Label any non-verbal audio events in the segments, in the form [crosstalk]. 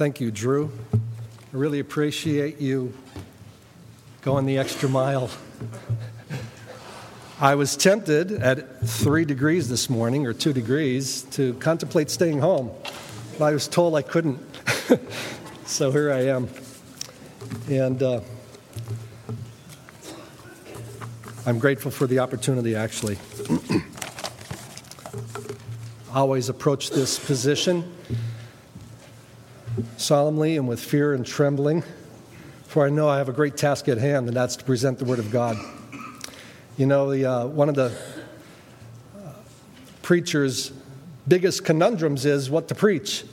Thank you, Drew. I really appreciate you going the extra mile. I was tempted at three degrees this morning, or two degrees, to contemplate staying home, but I was told I couldn't. [laughs] so here I am. And uh, I'm grateful for the opportunity, actually. [clears throat] Always approach this position solemnly and with fear and trembling, for I know I have a great task at hand, and that's to present the Word of God. You know, the, uh, one of the uh, preacher's biggest conundrums is what to preach.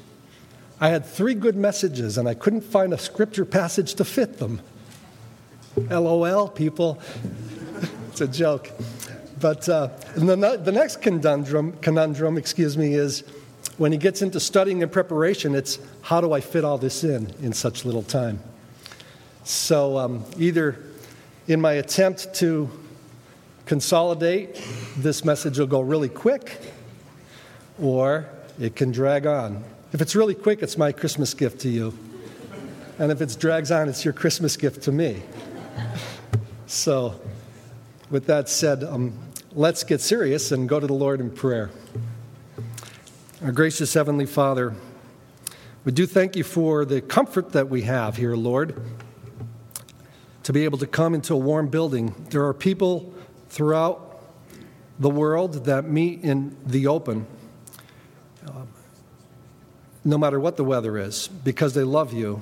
I had three good messages, and I couldn't find a scripture passage to fit them. LOL, people. [laughs] it's a joke. But uh, the, the next conundrum, conundrum, excuse me, is when he gets into studying and preparation, it's how do I fit all this in in such little time? So, um, either in my attempt to consolidate, this message will go really quick, or it can drag on. If it's really quick, it's my Christmas gift to you. And if it drags on, it's your Christmas gift to me. So, with that said, um, let's get serious and go to the Lord in prayer. Our gracious Heavenly Father, we do thank you for the comfort that we have here, Lord, to be able to come into a warm building. There are people throughout the world that meet in the open, uh, no matter what the weather is, because they love you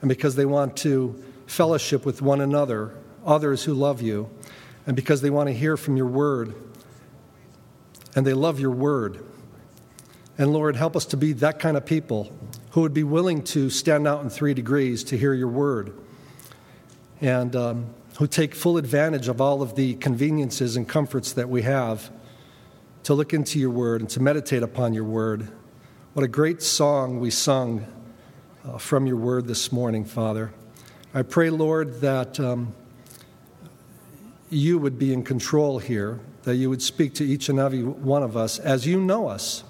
and because they want to fellowship with one another, others who love you, and because they want to hear from your word and they love your word. And Lord, help us to be that kind of people who would be willing to stand out in three degrees to hear your word and um, who take full advantage of all of the conveniences and comforts that we have to look into your word and to meditate upon your word. What a great song we sung uh, from your word this morning, Father. I pray, Lord, that um, you would be in control here, that you would speak to each and every one of us as you know us.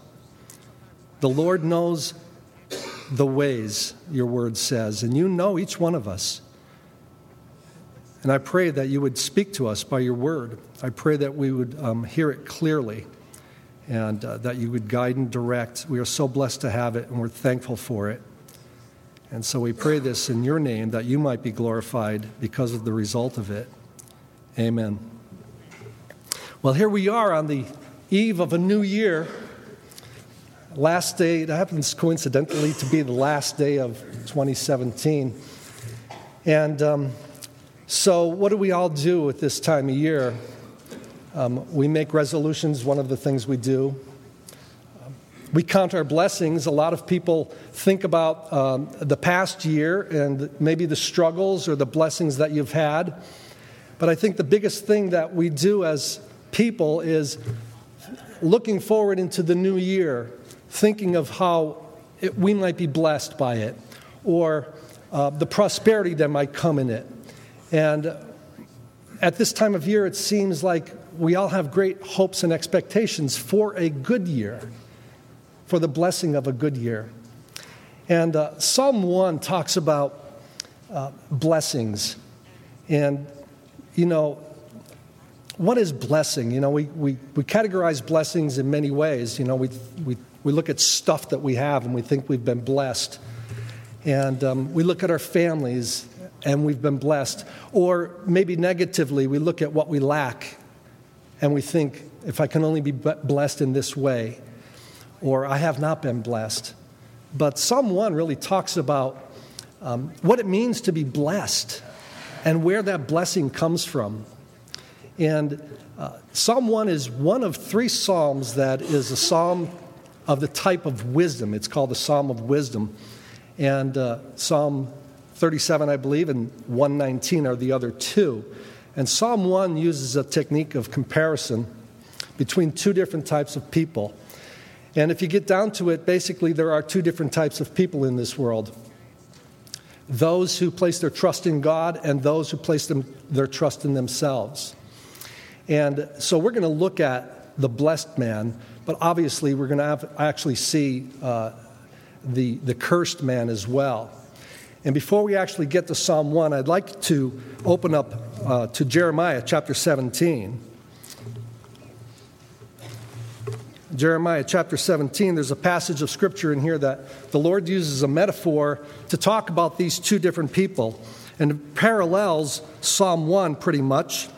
The Lord knows the ways, your word says, and you know each one of us. And I pray that you would speak to us by your word. I pray that we would um, hear it clearly and uh, that you would guide and direct. We are so blessed to have it, and we're thankful for it. And so we pray this in your name that you might be glorified because of the result of it. Amen. Well, here we are on the eve of a new year last day, it happens coincidentally to be the last day of 2017. And um, so, what do we all do at this time of year? Um, we make resolutions, one of the things we do. we count our blessings. A lot of people think about um, the past year and maybe the struggles or the blessings that you've had. But I think the biggest thing that we do as people is looking forward into the new year thinking of how it, we might be blessed by it or uh, the prosperity that might come in it. And at this time of year, it seems like we all have great hopes and expectations for a good year, for the blessing of a good year. And uh, Psalm 1 talks about uh, blessings. And, you know, what is blessing? You know, we, we, we categorize blessings in many ways. You know, we, we we look at stuff that we have and we think we've been blessed. And um, we look at our families and we've been blessed. Or maybe negatively, we look at what we lack and we think, if I can only be blessed in this way, or I have not been blessed. But Psalm 1 really talks about um, what it means to be blessed and where that blessing comes from. And uh, Psalm 1 is one of three Psalms that is a psalm of the type of wisdom. It's called the Psalm of Wisdom. And uh, Psalm 37, I believe, and 119 are the other two. And Psalm 1 uses a technique of comparison between two different types of people. And if you get down to it, basically, there are two different types of people in this world those who place their trust in God and those who place them, their trust in themselves. And so we're going to look at the blessed man but obviously, we're going to actually see uh, the, the cursed man as well. And before we actually get to Psalm 1, I'd like to open up uh, to Jeremiah chapter 17. Jeremiah chapter 17, there's a passage of scripture in here that the Lord uses a metaphor to talk about these two different people. And parallels Psalm 1 pretty much.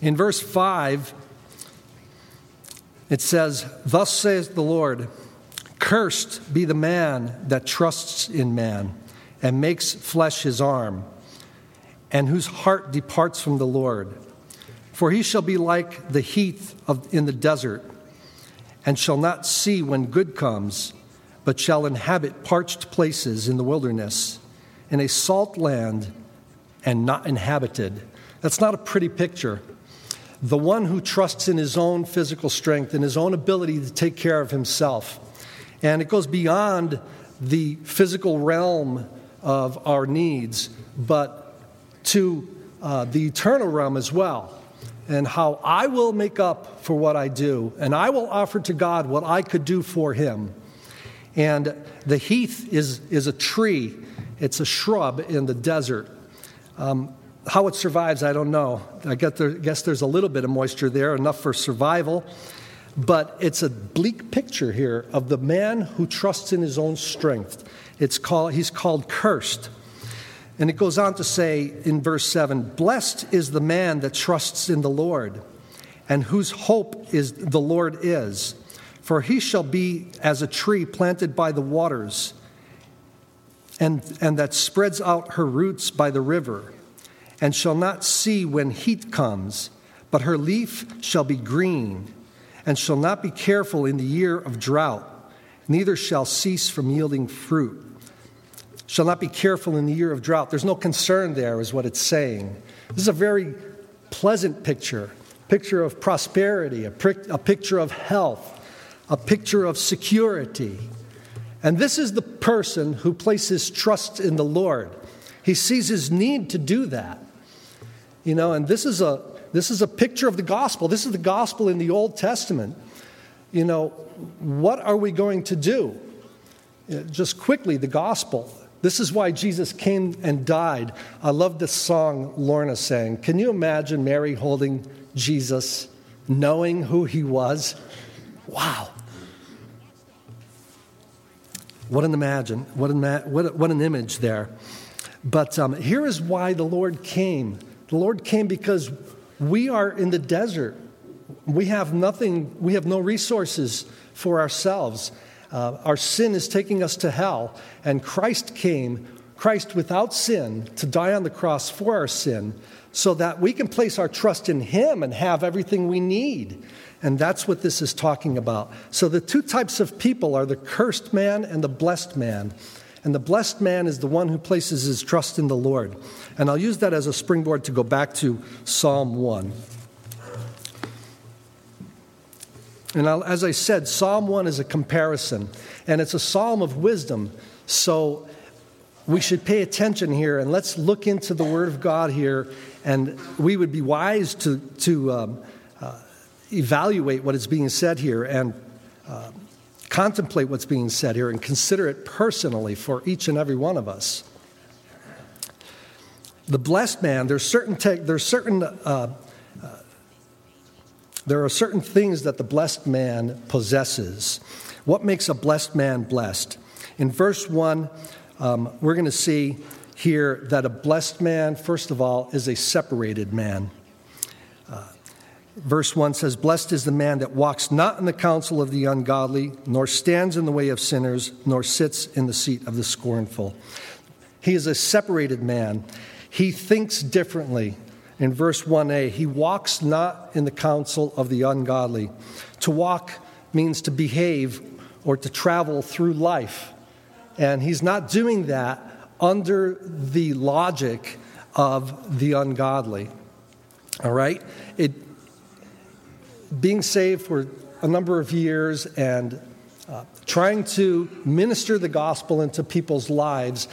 In verse 5, it says, Thus says the Lord, Cursed be the man that trusts in man and makes flesh his arm, and whose heart departs from the Lord. For he shall be like the heath of, in the desert, and shall not see when good comes, but shall inhabit parched places in the wilderness, in a salt land and not inhabited. That's not a pretty picture the one who trusts in his own physical strength and his own ability to take care of himself. And it goes beyond the physical realm of our needs, but to uh, the eternal realm as well. And how I will make up for what I do, and I will offer to God what I could do for Him. And the heath is, is a tree, it's a shrub in the desert. Um, how it survives, I don't know. I guess there's a little bit of moisture there, enough for survival. But it's a bleak picture here of the man who trusts in his own strength. It's called, he's called cursed. And it goes on to say in verse 7 Blessed is the man that trusts in the Lord, and whose hope is the Lord is. For he shall be as a tree planted by the waters, and, and that spreads out her roots by the river and shall not see when heat comes, but her leaf shall be green, and shall not be careful in the year of drought, neither shall cease from yielding fruit. Shall not be careful in the year of drought. There's no concern there, is what it's saying. This is a very pleasant picture picture of prosperity, a, a picture of health, a picture of security. And this is the person who places trust in the Lord. He sees his need to do that. You know, and this is a this is a picture of the gospel. This is the gospel in the Old Testament. You know, what are we going to do? Just quickly, the gospel. This is why Jesus came and died. I love this song Lorna sang. Can you imagine Mary holding Jesus, knowing who he was? Wow. What an imagine, what an, what, what an image there. But um, here is why the Lord came the Lord came because we are in the desert. We have nothing, we have no resources for ourselves. Uh, our sin is taking us to hell, and Christ came, Christ without sin, to die on the cross for our sin, so that we can place our trust in Him and have everything we need. And that's what this is talking about. So the two types of people are the cursed man and the blessed man. And the blessed man is the one who places his trust in the Lord. And I'll use that as a springboard to go back to Psalm 1. And I'll, as I said, Psalm 1 is a comparison, and it's a psalm of wisdom. So we should pay attention here, and let's look into the Word of God here, and we would be wise to, to um, uh, evaluate what is being said here and uh, contemplate what's being said here and consider it personally for each and every one of us. The blessed man, there's certain, te- there's certain, uh, uh, there are certain things that the blessed man possesses. What makes a blessed man blessed? In verse 1, um, we're going to see here that a blessed man, first of all, is a separated man. Verse 1 says, Blessed is the man that walks not in the counsel of the ungodly, nor stands in the way of sinners, nor sits in the seat of the scornful. He is a separated man. He thinks differently. In verse 1a, he walks not in the counsel of the ungodly. To walk means to behave or to travel through life. And he's not doing that under the logic of the ungodly. All right? It, being saved for a number of years and uh, trying to minister the gospel into people's lives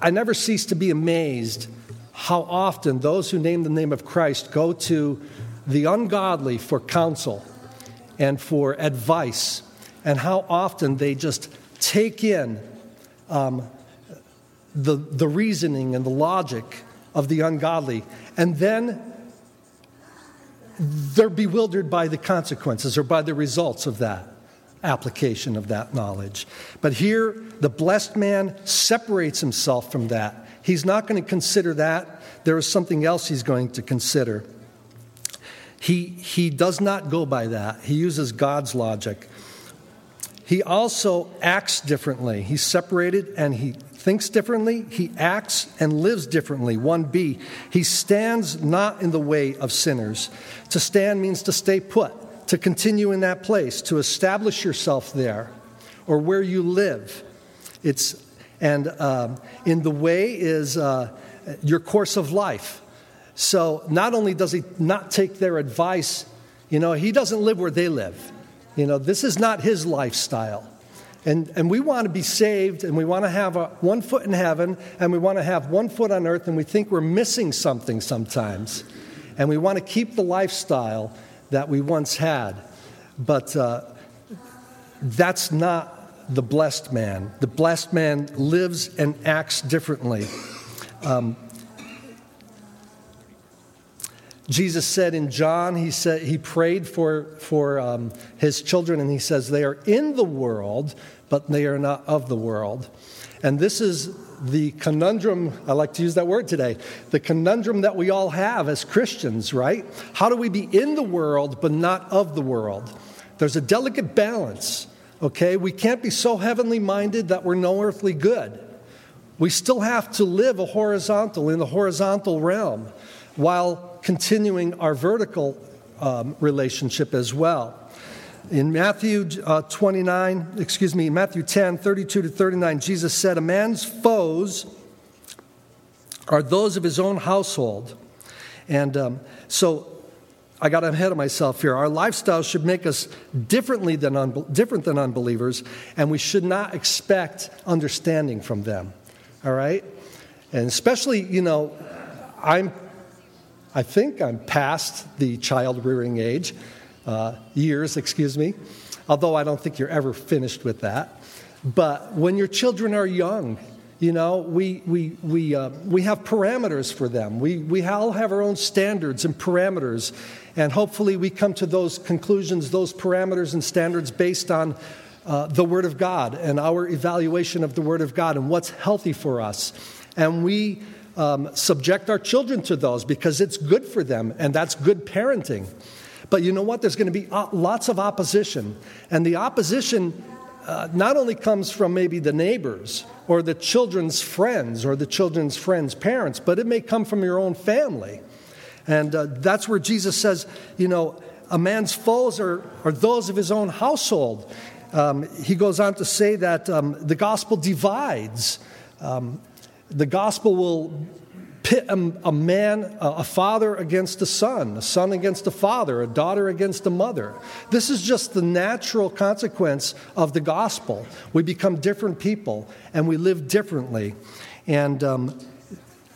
I never cease to be amazed how often those who name the name of Christ go to the ungodly for counsel and for advice, and how often they just take in um, the, the reasoning and the logic of the ungodly, and then they're bewildered by the consequences or by the results of that application of that knowledge. But here, the blessed man separates himself from that. He's not going to consider that. There is something else he's going to consider. He, he does not go by that, he uses God's logic. He also acts differently. He's separated and he thinks differently, he acts and lives differently. 1b, he stands not in the way of sinners. To stand means to stay put to continue in that place, to establish yourself there or where you live. It's, and um, in the way is uh, your course of life. So not only does he not take their advice, you know, he doesn't live where they live. You know, this is not his lifestyle. And, and we want to be saved and we want to have a, one foot in heaven and we want to have one foot on earth and we think we're missing something sometimes. And we want to keep the lifestyle that we once had. But uh, that's not the blessed man. The blessed man lives and acts differently. Um, Jesus said in John, he said he prayed for for um, his children, and he says they are in the world, but they are not of the world. And this is the conundrum, I like to use that word today, the conundrum that we all have as Christians, right? How do we be in the world but not of the world? There's a delicate balance, okay? We can't be so heavenly minded that we're no earthly good. We still have to live a horizontal in the horizontal realm while continuing our vertical um, relationship as well. In Matthew uh, 29, excuse me, Matthew 10, 32 to 39, Jesus said, A man's foes are those of his own household. And um, so I got ahead of myself here. Our lifestyle should make us differently than un- different than unbelievers, and we should not expect understanding from them. All right? And especially, you know, I'm, I think I'm past the child rearing age uh, years, excuse me, although I don't think you're ever finished with that. But when your children are young, you know, we, we, we, uh, we have parameters for them. We, we all have our own standards and parameters. And hopefully, we come to those conclusions, those parameters and standards based on uh, the Word of God and our evaluation of the Word of God and what's healthy for us. And we um, subject our children to those because it's good for them, and that's good parenting. But you know what? There's going to be uh, lots of opposition. And the opposition uh, not only comes from maybe the neighbors or the children's friends or the children's friends' parents, but it may come from your own family. And uh, that's where Jesus says, you know, a man's foes are, are those of his own household. Um, he goes on to say that um, the gospel divides. Um, the gospel will pit a, a man, a father against a son, a son against a father, a daughter against a mother. This is just the natural consequence of the gospel. We become different people and we live differently. And um,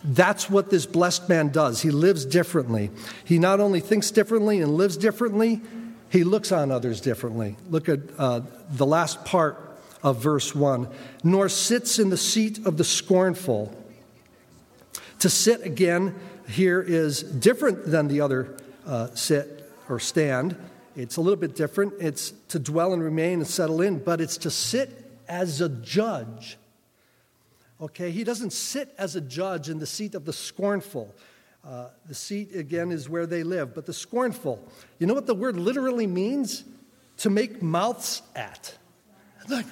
that's what this blessed man does. He lives differently. He not only thinks differently and lives differently, he looks on others differently. Look at uh, the last part of verse 1 nor sits in the seat of the scornful. To sit again here is different than the other uh, sit or stand. It's a little bit different. It's to dwell and remain and settle in, but it's to sit as a judge. Okay, he doesn't sit as a judge in the seat of the scornful. Uh, the seat, again, is where they live. But the scornful, you know what the word literally means? To make mouths at. Like,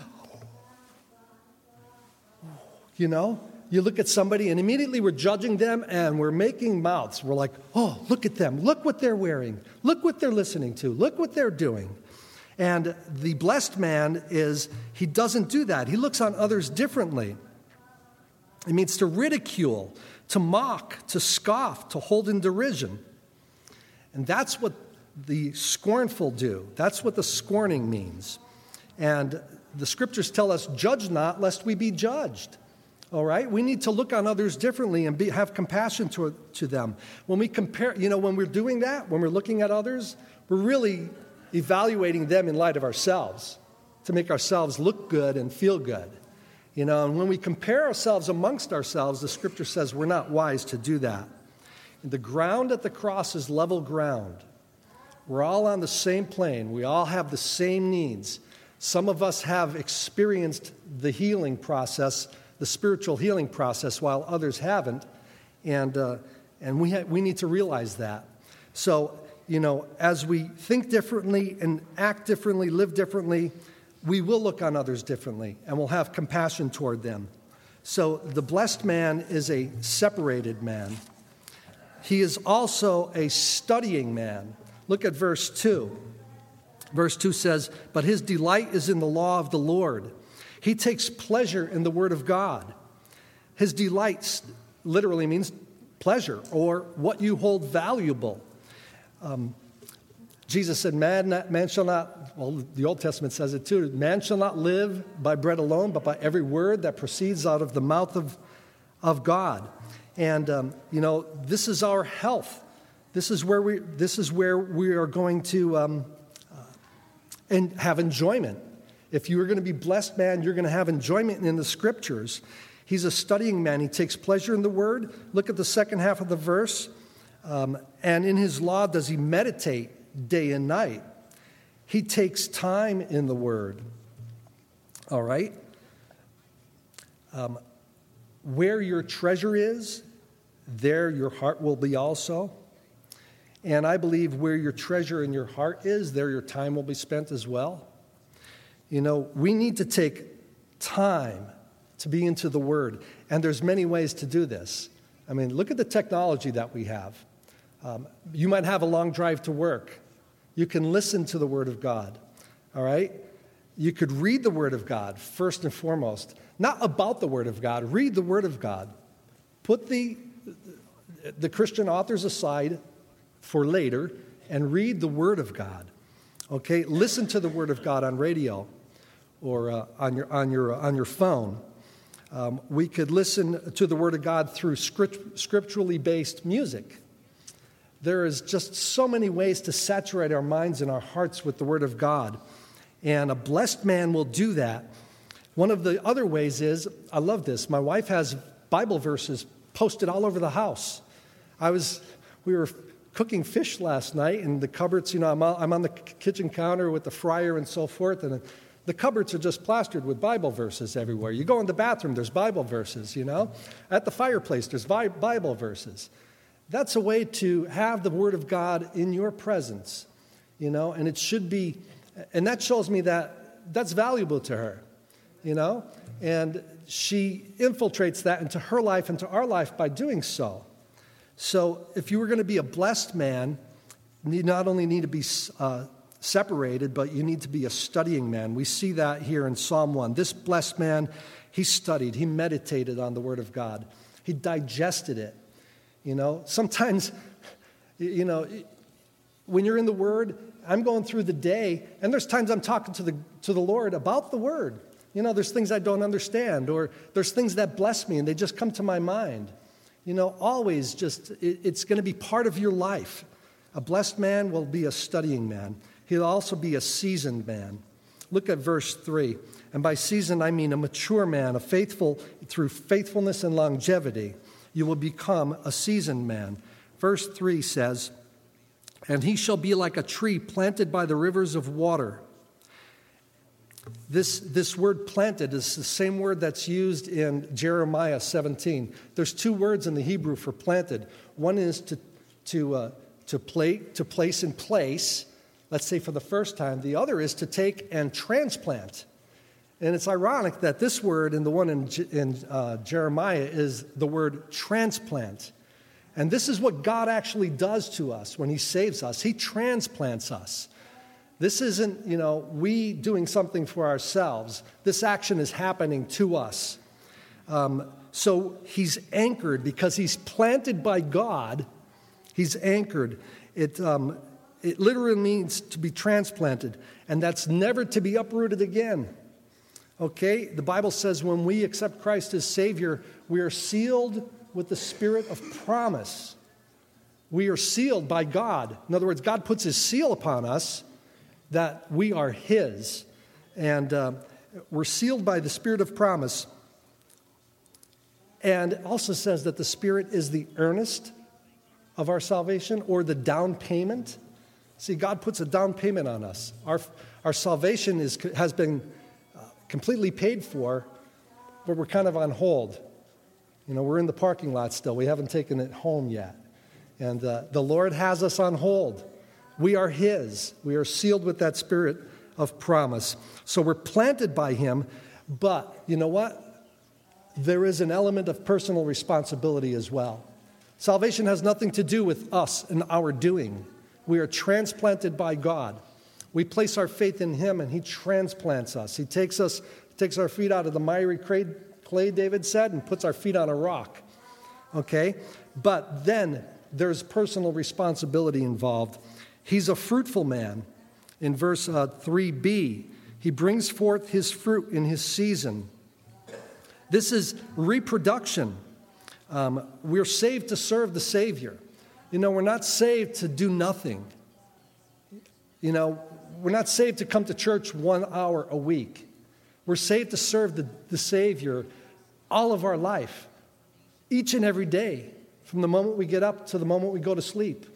you know? you look at somebody and immediately we're judging them and we're making mouths. We're like, oh, look at them. Look what they're wearing. Look what they're listening to. Look what they're doing. And the blessed man is, he doesn't do that. He looks on others differently. It means to ridicule, to mock, to scoff, to hold in derision. And that's what the scornful do. That's what the scorning means. And the scriptures tell us, judge not, lest we be judged. All right? We need to look on others differently and be, have compassion to, to them. When we compare, you know, when we're doing that, when we're looking at others, we're really evaluating them in light of ourselves to make ourselves look good and feel good. You know, and when we compare ourselves amongst ourselves, the scripture says we're not wise to do that. The ground at the cross is level ground. We're all on the same plane. We all have the same needs. Some of us have experienced the healing process, the spiritual healing process, while others haven't. And, uh, and we, ha- we need to realize that. So, you know, as we think differently and act differently, live differently, we will look on others differently and we'll have compassion toward them. So, the blessed man is a separated man. He is also a studying man. Look at verse 2. Verse 2 says, But his delight is in the law of the Lord. He takes pleasure in the word of God. His delights literally means pleasure or what you hold valuable. Um, Jesus said, man, man shall not, well, the Old Testament says it too, man shall not live by bread alone, but by every word that proceeds out of the mouth of, of God. And, um, you know, this is our health. This is where we, this is where we are going to um, uh, and have enjoyment. If you are going to be blessed, man, you're going to have enjoyment in the scriptures. He's a studying man. He takes pleasure in the word. Look at the second half of the verse. Um, and in his law does he meditate day and night. He takes time in the word. All right? Um, where your treasure is, there your heart will be also. And I believe where your treasure and your heart is, there your time will be spent as well. You know, we need to take time to be into the Word, and there's many ways to do this. I mean, look at the technology that we have. Um, you might have a long drive to work. You can listen to the Word of God, all right? You could read the Word of God first and foremost. Not about the Word of God, read the Word of God. Put the, the Christian authors aside for later and read the Word of God. Okay? Listen to the Word of God on radio or uh, on, your, on, your, on your phone. Um, we could listen to the Word of God through script, scripturally based music. There is just so many ways to saturate our minds and our hearts with the Word of God. And a blessed man will do that. One of the other ways is, I love this, my wife has Bible verses posted all over the house. I was, we were cooking fish last night, and the cupboards, you know, I'm, I'm on the kitchen counter with the fryer and so forth, and the cupboards are just plastered with Bible verses everywhere. You go in the bathroom, there's Bible verses, you know. At the fireplace, there's Bible verses. That's a way to have the Word of God in your presence, you know, and it should be, and that shows me that that's valuable to her, you know, and she infiltrates that into her life, into our life by doing so. So if you were going to be a blessed man, you not only need to be uh, separated, but you need to be a studying man. We see that here in Psalm 1. This blessed man, he studied, he meditated on the Word of God, he digested it. You know, sometimes, you know, when you're in the Word, I'm going through the day, and there's times I'm talking to the, to the Lord about the Word. You know, there's things I don't understand, or there's things that bless me and they just come to my mind. You know, always just, it, it's going to be part of your life. A blessed man will be a studying man, he'll also be a seasoned man. Look at verse 3. And by seasoned, I mean a mature man, a faithful, through faithfulness and longevity you will become a seasoned man. Verse 3 says, And he shall be like a tree planted by the rivers of water. This, this word planted is the same word that's used in Jeremiah 17. There's two words in the Hebrew for planted. One is to, to, uh, to, play, to place in place, let's say for the first time. The other is to take and transplant. And it's ironic that this word and the one in, in uh, Jeremiah is the word transplant. And this is what God actually does to us when He saves us. He transplants us. This isn't, you know, we doing something for ourselves. This action is happening to us. Um, so he's anchored because he's planted by God. He's anchored. It, um, it literally means to be transplanted, and that's never to be uprooted again. Okay? The Bible says when we accept Christ as Savior, we are sealed with the spirit of promise. We are sealed by God. In other words, God puts His seal upon us that we are His. And uh, we're sealed by the spirit of promise. And it also says that the Spirit is the earnest of our salvation or the down payment. See, God puts a down payment on us. Our, our salvation is, has been uh, completely paid for, but we're kind of on hold. You know, we're in the parking lot still. We haven't taken it home yet. And uh, the Lord has us on hold. We are His. We are sealed with that spirit of promise. So we're planted by Him, but you know what? There is an element of personal responsibility as well. Salvation has nothing to do with us and our doing. We are transplanted by God. We place our faith in Him and He transplants us. He takes us, takes our feet out of the miry clay, David said, and puts our feet on a rock. Okay? But then there's personal responsibility involved. He's a fruitful man. In verse uh, 3b, he brings forth his fruit in his season. This is reproduction. Um, we're saved to serve the Savior. You know, we're not saved to do nothing. You know, we're not saved to come to church one hour a week. We're saved to serve the, the Savior all of our life, each and every day, from the moment we get up to the moment we go to sleep.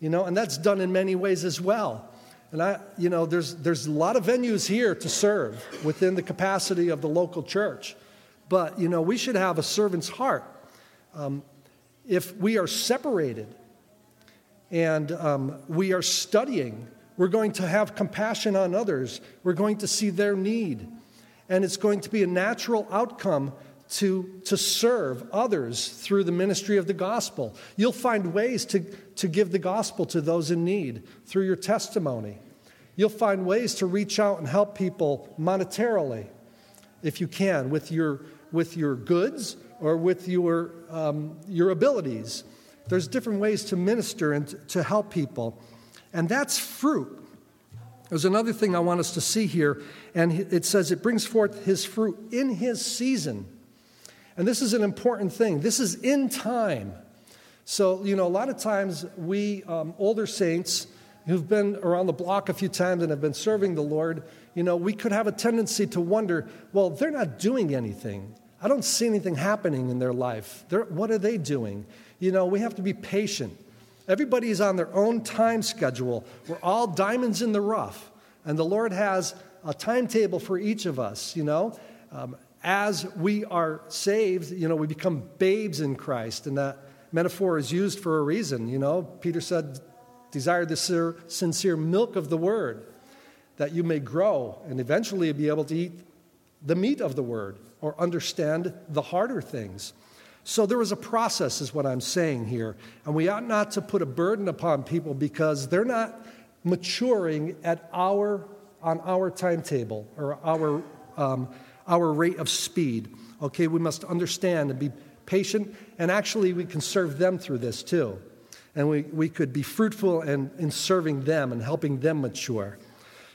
You know, and that's done in many ways as well. And I, you know, there's, there's a lot of venues here to serve within the capacity of the local church. But, you know, we should have a servant's heart. Um, if we are separated and um, we are studying, we're going to have compassion on others. We're going to see their need. And it's going to be a natural outcome to, to serve others through the ministry of the gospel. You'll find ways to, to give the gospel to those in need through your testimony. You'll find ways to reach out and help people monetarily, if you can, with your, with your goods or with your, um, your abilities. There's different ways to minister and to help people. And that's fruit. There's another thing I want us to see here, and it says it brings forth his fruit in his season. And this is an important thing. This is in time. So, you know, a lot of times we um, older saints who've been around the block a few times and have been serving the Lord, you know, we could have a tendency to wonder, well, they're not doing anything. I don't see anything happening in their life. They're, what are they doing? You know, we have to be patient. Everybody's on their own time schedule. We're all diamonds in the rough. And the Lord has a timetable for each of us, you know. Um, as we are saved, you know, we become babes in Christ. And that metaphor is used for a reason, you know. Peter said, Desire the sincere milk of the word, that you may grow and eventually be able to eat the meat of the word or understand the harder things. So there is a process, is what I'm saying here. And we ought not to put a burden upon people because they're not maturing at our, on our timetable or our, um, our rate of speed. Okay, we must understand and be patient, and actually, we can serve them through this too. And we, we could be fruitful in, in serving them and helping them mature.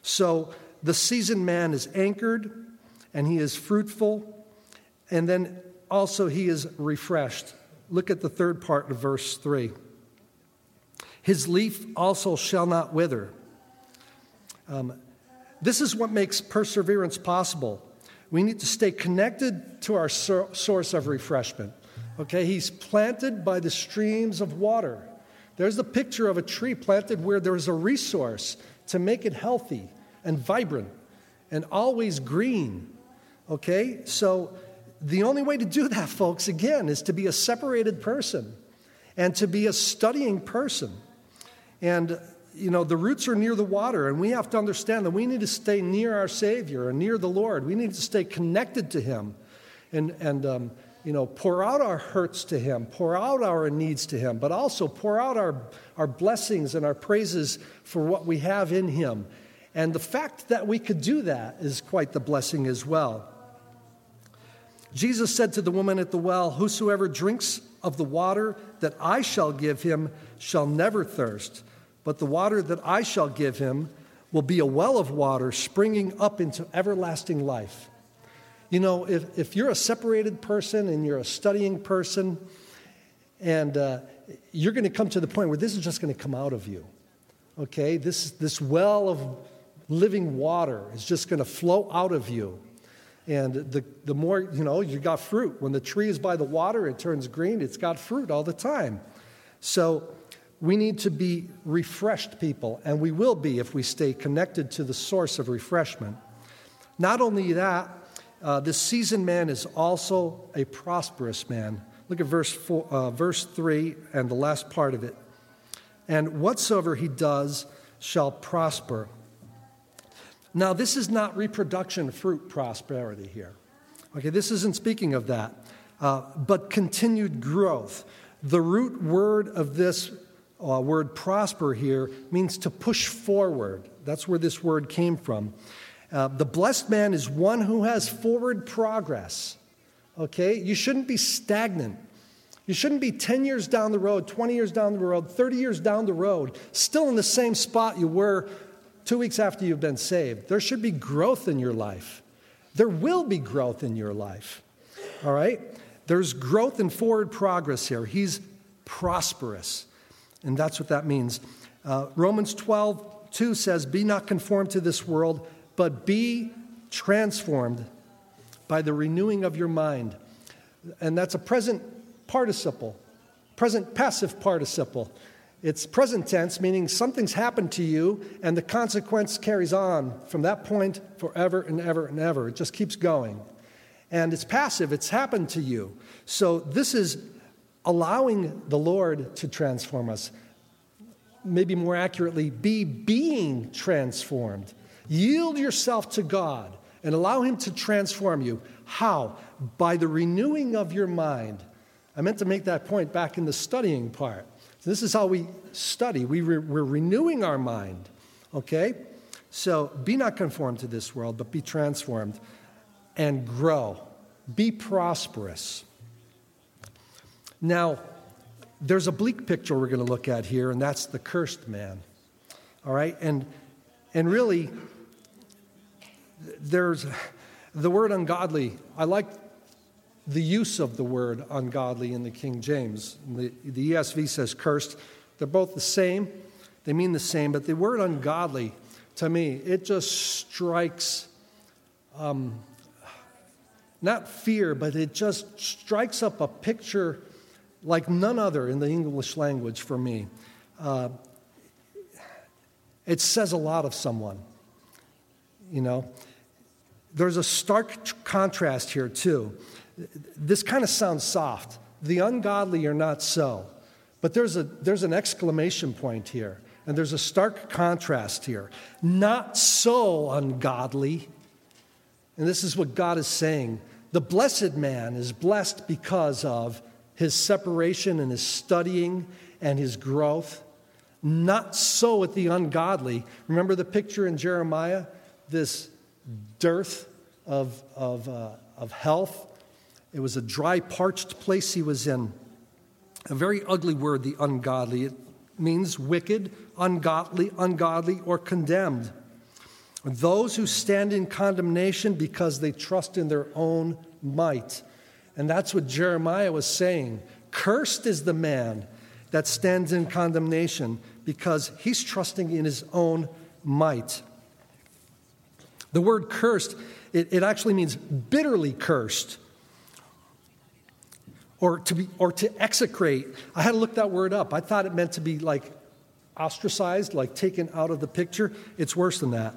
So the seasoned man is anchored and he is fruitful, and then also he is refreshed. Look at the third part of verse 3. His leaf also shall not wither. Um, this is what makes perseverance possible. We need to stay connected to our source of refreshment. Okay, he's planted by the streams of water. There's the picture of a tree planted where there's a resource to make it healthy and vibrant and always green. Okay? So the only way to do that, folks, again, is to be a separated person and to be a studying person. And, you know, the roots are near the water, and we have to understand that we need to stay near our Savior and near the Lord. We need to stay connected to Him and, and um, you know, pour out our hurts to Him, pour out our needs to Him, but also pour out our, our blessings and our praises for what we have in Him. And the fact that we could do that is quite the blessing as well. Jesus said to the woman at the well, Whosoever drinks of the water that I shall give him shall never thirst, but the water that I shall give him will be a well of water springing up into everlasting life. You know, if, if you're a separated person and you're a studying person, and uh, you're going to come to the point where this is just going to come out of you. Okay? This, this well of living water is just going to flow out of you. And the, the more, you know, you got fruit. When the tree is by the water, it turns green, it's got fruit all the time. So we need to be refreshed people, and we will be if we stay connected to the source of refreshment. Not only that, uh, this seasoned man is also a prosperous man. Look at verse, four, uh, verse 3 and the last part of it. And whatsoever he does shall prosper. Now, this is not reproduction, fruit, prosperity here. Okay, this isn't speaking of that, uh, but continued growth. The root word of this uh, word prosper here means to push forward. That's where this word came from. Uh, the blessed man is one who has forward progress. Okay? You shouldn't be stagnant. You shouldn't be 10 years down the road, 20 years down the road, 30 years down the road, still in the same spot you were two weeks after you've been saved. There should be growth in your life. There will be growth in your life. All right? There's growth and forward progress here. He's prosperous. And that's what that means. Uh, Romans 12, 2 says, Be not conformed to this world, but be transformed by the renewing of your mind. And that's a present participle, present passive participle. It's present tense, meaning something's happened to you and the consequence carries on from that point forever and ever and ever. It just keeps going. And it's passive, it's happened to you. So this is allowing the Lord to transform us. Maybe more accurately, be being transformed. Yield yourself to God and allow Him to transform you. How? By the renewing of your mind. I meant to make that point back in the studying part. This is how we study. We re- we're renewing our mind, okay? So be not conformed to this world, but be transformed and grow. Be prosperous. Now, there's a bleak picture we're going to look at here, and that's the cursed man. All right? And, and really, there's the word ungodly. I like the use of the word ungodly in the King James. The, the ESV says cursed. They're both the same, they mean the same, but the word ungodly, to me, it just strikes um, not fear, but it just strikes up a picture like none other in the English language for me. Uh, it says a lot of someone, you know. There's a stark contrast here, too. This kind of sounds soft. The ungodly are not so. But there's, a, there's an exclamation point here, and there's a stark contrast here. Not so ungodly. And this is what God is saying. The blessed man is blessed because of his separation and his studying and his growth. Not so with the ungodly. Remember the picture in Jeremiah? This dearth of, of, uh, of health it was a dry, parched place he was in. A very ugly word, the ungodly. It means wicked, ungodly, ungodly, or condemned. Those who stand in condemnation because they trust in their own might. And that's what Jeremiah was saying. Cursed is the man that stands in condemnation because he's trusting in his own might. The word cursed, it, it actually means bitterly cursed or to be or to execrate. I had to look that word up. I thought it meant to be like ostracized, like taken out of the picture. It's worse than that.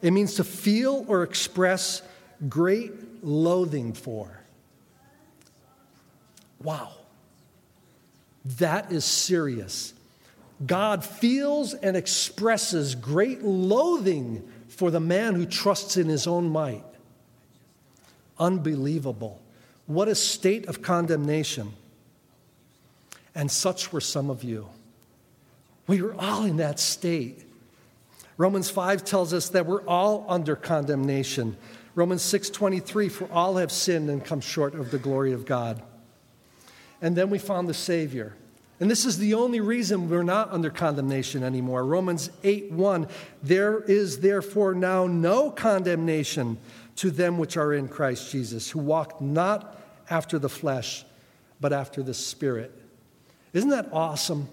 It means to feel or express great loathing for. Wow. That is serious. God feels and expresses great loathing for the man who trusts in his own might. Unbelievable. What a state of condemnation. And such were some of you. We were all in that state. Romans 5 tells us that we're all under condemnation. Romans 6:23 for all have sinned and come short of the glory of God. And then we found the savior. And this is the only reason we're not under condemnation anymore. Romans 8:1 There is therefore now no condemnation to them which are in Christ Jesus, who walk not after the flesh, but after the Spirit. Isn't that awesome?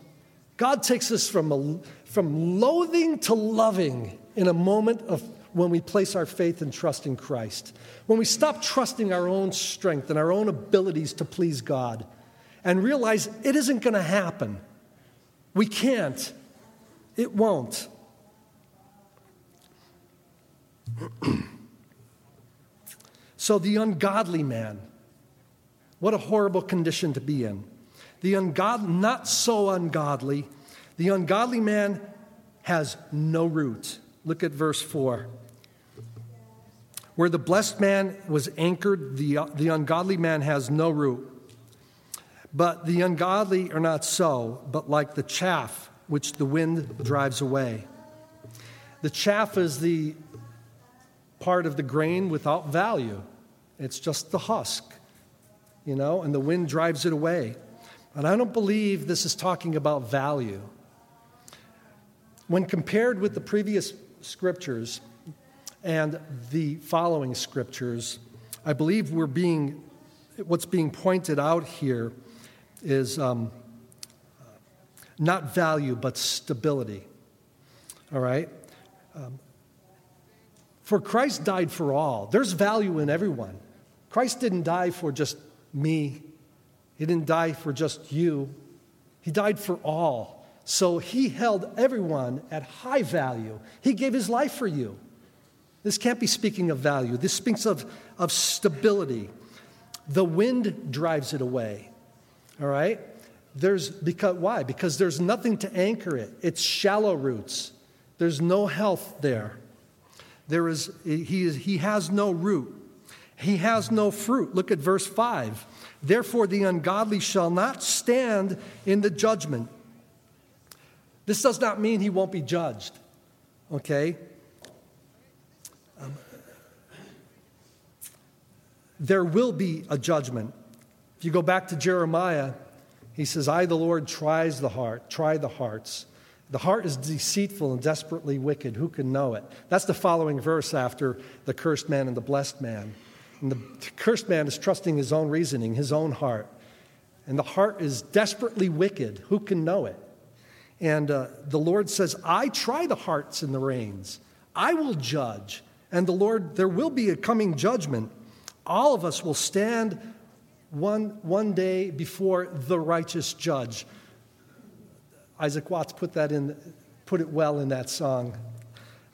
God takes us from, a, from loathing to loving in a moment of when we place our faith and trust in Christ. When we stop trusting our own strength and our own abilities to please God and realize it isn't going to happen. We can't. It won't. [clears throat] so, the ungodly man, what a horrible condition to be in. The ungodly, not so ungodly, the ungodly man has no root. Look at verse 4. Where the blessed man was anchored, the, the ungodly man has no root. But the ungodly are not so, but like the chaff which the wind drives away. The chaff is the part of the grain without value, it's just the husk, you know, and the wind drives it away. And I don't believe this is talking about value. When compared with the previous scriptures and the following scriptures, I believe we're being, what's being pointed out here is um, not value, but stability. All right? Um, for Christ died for all. There's value in everyone. Christ didn't die for just me, He didn't die for just you. He died for all. So He held everyone at high value. He gave His life for you. This can't be speaking of value, this speaks of, of stability. The wind drives it away. All right? There's because why? Because there's nothing to anchor it. It's shallow roots. There's no health there. There is he, is, he has no root. He has no fruit. Look at verse 5. Therefore the ungodly shall not stand in the judgment. This does not mean he won't be judged. Okay? Um, there will be a judgment. If you go back to Jeremiah, he says, I, the Lord, tries the heart, try the hearts. The heart is deceitful and desperately wicked. Who can know it? That's the following verse after the cursed man and the blessed man. And the cursed man is trusting his own reasoning, his own heart. And the heart is desperately wicked. Who can know it? And uh, the Lord says, I try the hearts and the reins. I will judge. And the Lord, there will be a coming judgment. All of us will stand one, one day before the righteous judge. Isaac Watts put that in, put it well in that song.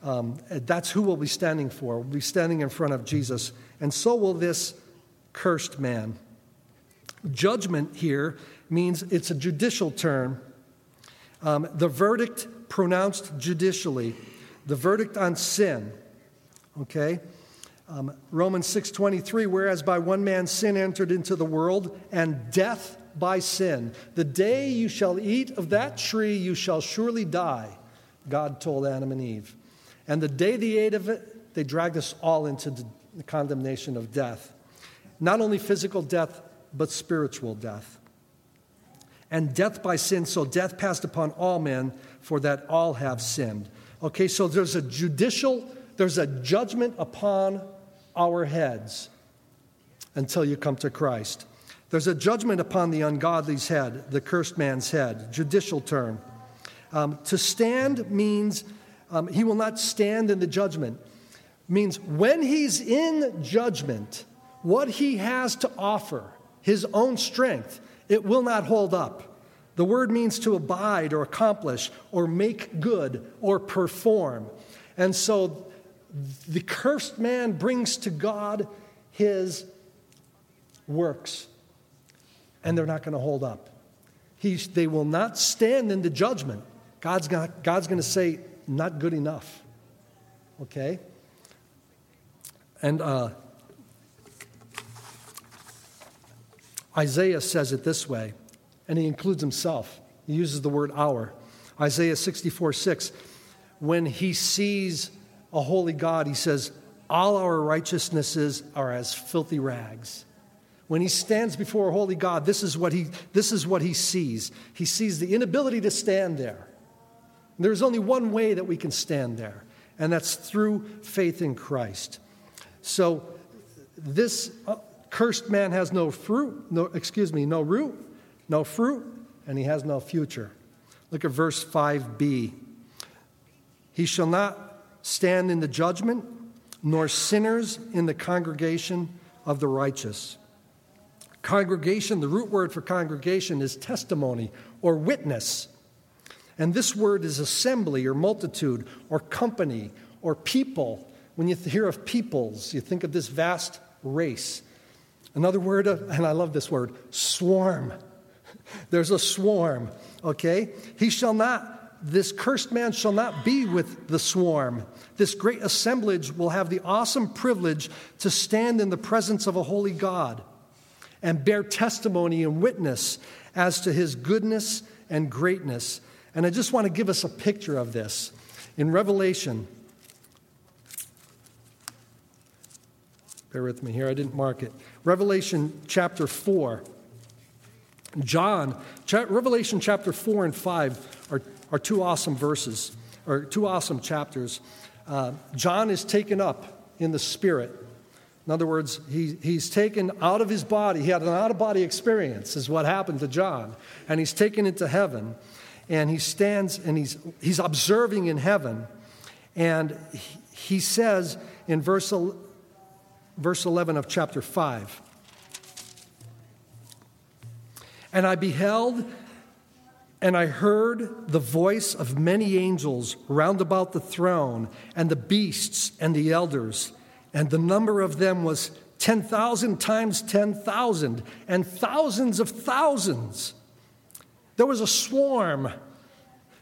Um, that's who we'll be standing for. We'll be standing in front of Jesus, and so will this cursed man. Judgment here means it's a judicial term. Um, the verdict pronounced judicially, the verdict on sin. Okay? Um, Romans 6:23 whereas by one man sin entered into the world and death by sin the day you shall eat of that tree you shall surely die God told Adam and Eve and the day they ate of it they dragged us all into the condemnation of death not only physical death but spiritual death and death by sin so death passed upon all men for that all have sinned okay so there's a judicial there's a judgment upon our heads until you come to Christ. There's a judgment upon the ungodly's head, the cursed man's head, judicial term. Um, to stand means um, he will not stand in the judgment. Means when he's in judgment, what he has to offer, his own strength, it will not hold up. The word means to abide or accomplish or make good or perform. And so the cursed man brings to God his works, and they're not going to hold up. He's, they will not stand in the judgment. God's, got, God's going to say, not good enough. Okay? And uh, Isaiah says it this way, and he includes himself. He uses the word our. Isaiah 64 6. When he sees a holy God, he says, all our righteousnesses are as filthy rags. When he stands before a holy God, this is what he, this is what he sees. He sees the inability to stand there. There's only one way that we can stand there, and that's through faith in Christ. So this uh, cursed man has no fruit, no, excuse me, no root, no fruit, and he has no future. Look at verse 5b. He shall not stand in the judgment, nor sinners in the congregation of the righteous. Congregation, the root word for congregation is testimony or witness. And this word is assembly or multitude or company or people. When you hear of peoples, you think of this vast race. Another word, and I love this word, swarm. [laughs] There's a swarm, okay? He shall not, this cursed man shall not be with the swarm. This great assemblage will have the awesome privilege to stand in the presence of a holy God and bear testimony and witness as to his goodness and greatness. And I just want to give us a picture of this. In Revelation, bear with me here, I didn't mark it. Revelation chapter 4. John, cha- Revelation chapter 4 and 5 are, are two awesome verses, or two awesome chapters. Uh, John is taken up in the Spirit in other words, he, he's taken out of his body. He had an out of body experience, is what happened to John. And he's taken into heaven. And he stands and he's, he's observing in heaven. And he, he says in verse, verse 11 of chapter 5 And I beheld and I heard the voice of many angels round about the throne, and the beasts and the elders and the number of them was 10,000 times 10,000, and thousands of thousands. There was a swarm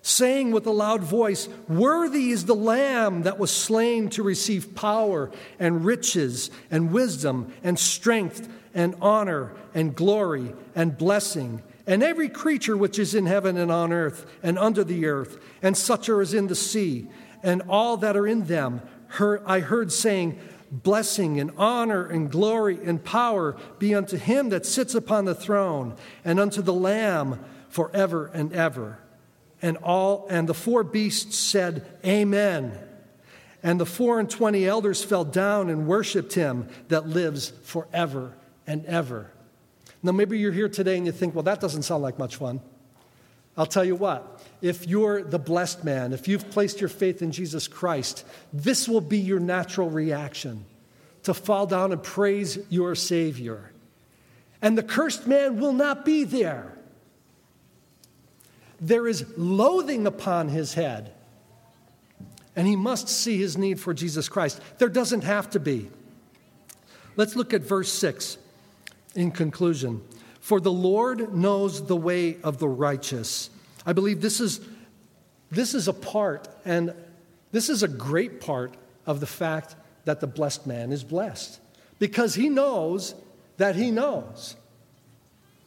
saying with a loud voice, Worthy is the Lamb that was slain to receive power and riches and wisdom and strength and honor and glory and blessing. And every creature which is in heaven and on earth and under the earth, and such as in the sea, and all that are in them, I heard saying, blessing and honor and glory and power be unto him that sits upon the throne and unto the lamb forever and ever and all and the four beasts said amen and the four and twenty elders fell down and worshiped him that lives forever and ever now maybe you're here today and you think well that doesn't sound like much fun i'll tell you what if you're the blessed man, if you've placed your faith in Jesus Christ, this will be your natural reaction to fall down and praise your Savior. And the cursed man will not be there. There is loathing upon his head, and he must see his need for Jesus Christ. There doesn't have to be. Let's look at verse 6 in conclusion. For the Lord knows the way of the righteous I believe this is, this is a part, and this is a great part of the fact that the blessed man is blessed because he knows that he knows.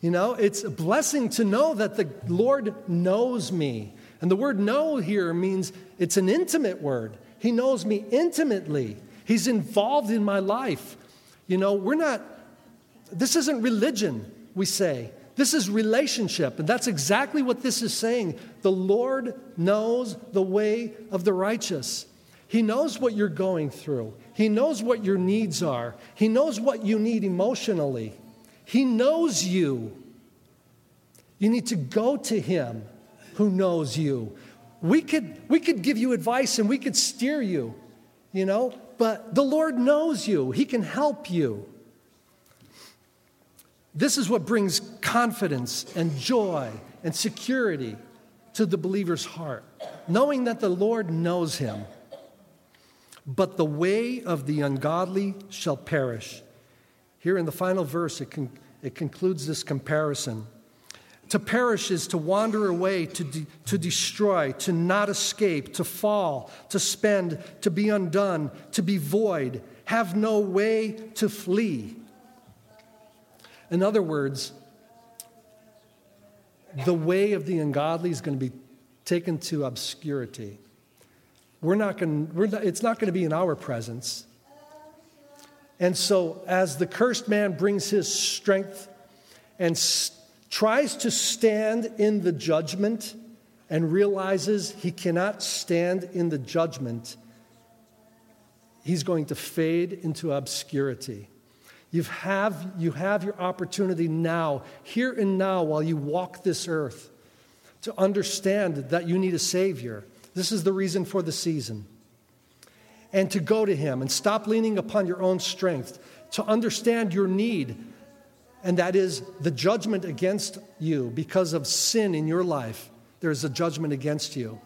You know, it's a blessing to know that the Lord knows me. And the word know here means it's an intimate word. He knows me intimately, He's involved in my life. You know, we're not, this isn't religion, we say. This is relationship, and that's exactly what this is saying. The Lord knows the way of the righteous. He knows what you're going through, He knows what your needs are, He knows what you need emotionally. He knows you. You need to go to Him who knows you. We could, we could give you advice and we could steer you, you know, but the Lord knows you, He can help you. This is what brings confidence and joy and security to the believer's heart, knowing that the Lord knows him. But the way of the ungodly shall perish. Here in the final verse, it, con- it concludes this comparison. To perish is to wander away, to, de- to destroy, to not escape, to fall, to spend, to be undone, to be void, have no way to flee. In other words, the way of the ungodly is going to be taken to obscurity. We're not going, we're not, it's not going to be in our presence. And so, as the cursed man brings his strength and s- tries to stand in the judgment and realizes he cannot stand in the judgment, he's going to fade into obscurity. You have, you have your opportunity now, here and now, while you walk this earth, to understand that you need a Savior. This is the reason for the season. And to go to Him and stop leaning upon your own strength, to understand your need, and that is the judgment against you because of sin in your life. There is a judgment against you.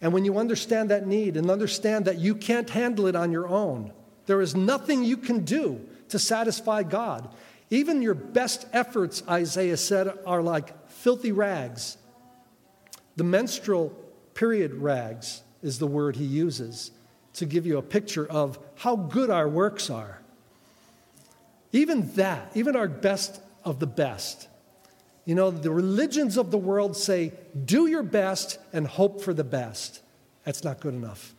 And when you understand that need and understand that you can't handle it on your own, there is nothing you can do to satisfy God. Even your best efforts, Isaiah said, are like filthy rags. The menstrual period rags is the word he uses to give you a picture of how good our works are. Even that, even our best of the best. You know, the religions of the world say, do your best and hope for the best. That's not good enough.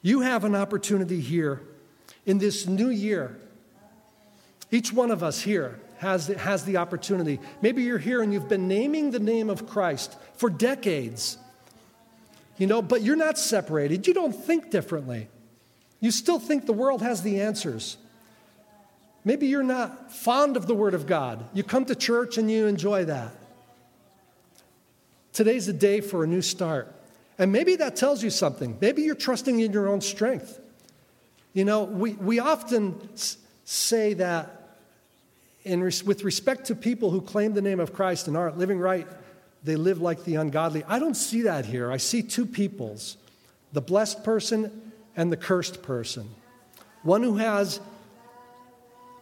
You have an opportunity here in this new year. Each one of us here has, has the opportunity. Maybe you're here and you've been naming the name of Christ for decades, you know, but you're not separated. You don't think differently. You still think the world has the answers. Maybe you're not fond of the Word of God. You come to church and you enjoy that. Today's a day for a new start. And maybe that tells you something. Maybe you're trusting in your own strength. You know, we, we often say that in with respect to people who claim the name of Christ and aren't living right, they live like the ungodly. I don't see that here. I see two peoples the blessed person and the cursed person. One who has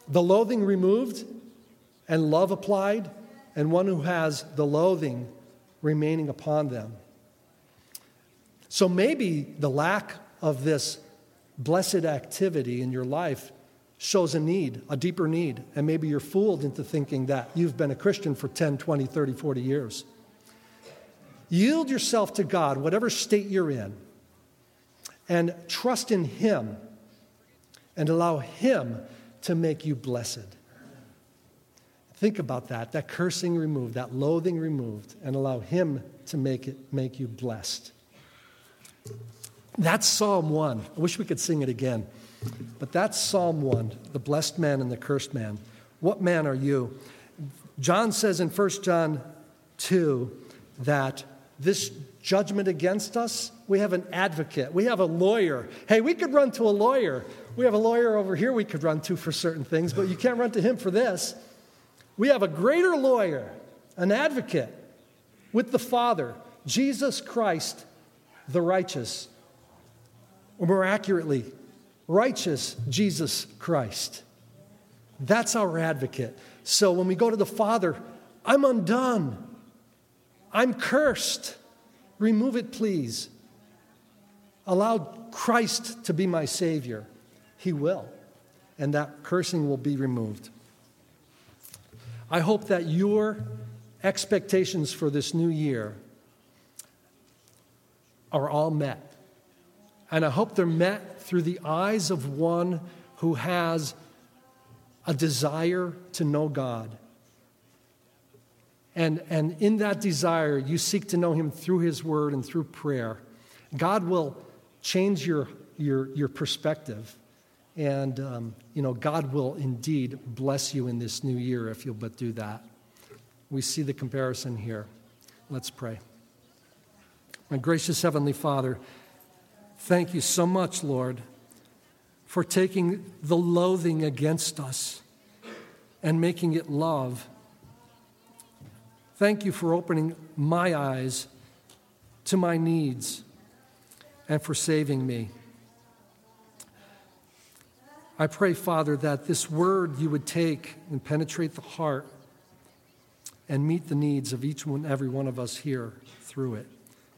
the loathing removed and love applied, and one who has the loathing remaining upon them. So maybe the lack of this blessed activity in your life shows a need, a deeper need, and maybe you're fooled into thinking that you've been a Christian for 10, 20, 30, 40 years. Yield yourself to God, whatever state you're in, and trust in Him and allow Him to make you blessed. Think about that, that cursing removed, that loathing removed, and allow Him to make it make you blessed. That's Psalm 1. I wish we could sing it again. But that's Psalm 1, the blessed man and the cursed man. What man are you? John says in 1 John 2 that this judgment against us, we have an advocate, we have a lawyer. Hey, we could run to a lawyer. We have a lawyer over here we could run to for certain things, but you can't run to him for this. We have a greater lawyer, an advocate with the Father, Jesus Christ, the righteous. Or more accurately, righteous Jesus Christ. That's our advocate. So when we go to the Father, I'm undone. I'm cursed. Remove it, please. Allow Christ to be my Savior. He will. And that cursing will be removed. I hope that your expectations for this new year are all met. And I hope they're met through the eyes of one who has a desire to know God. And, and in that desire, you seek to know Him through His Word and through prayer. God will change your, your, your perspective. And, um, you know, God will indeed bless you in this new year if you'll but do that. We see the comparison here. Let's pray. My gracious Heavenly Father, thank you so much, Lord, for taking the loathing against us and making it love. Thank you for opening my eyes to my needs and for saving me. I pray, Father, that this word you would take and penetrate the heart and meet the needs of each and every one of us here through it.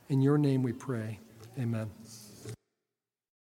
In your name we pray. Amen.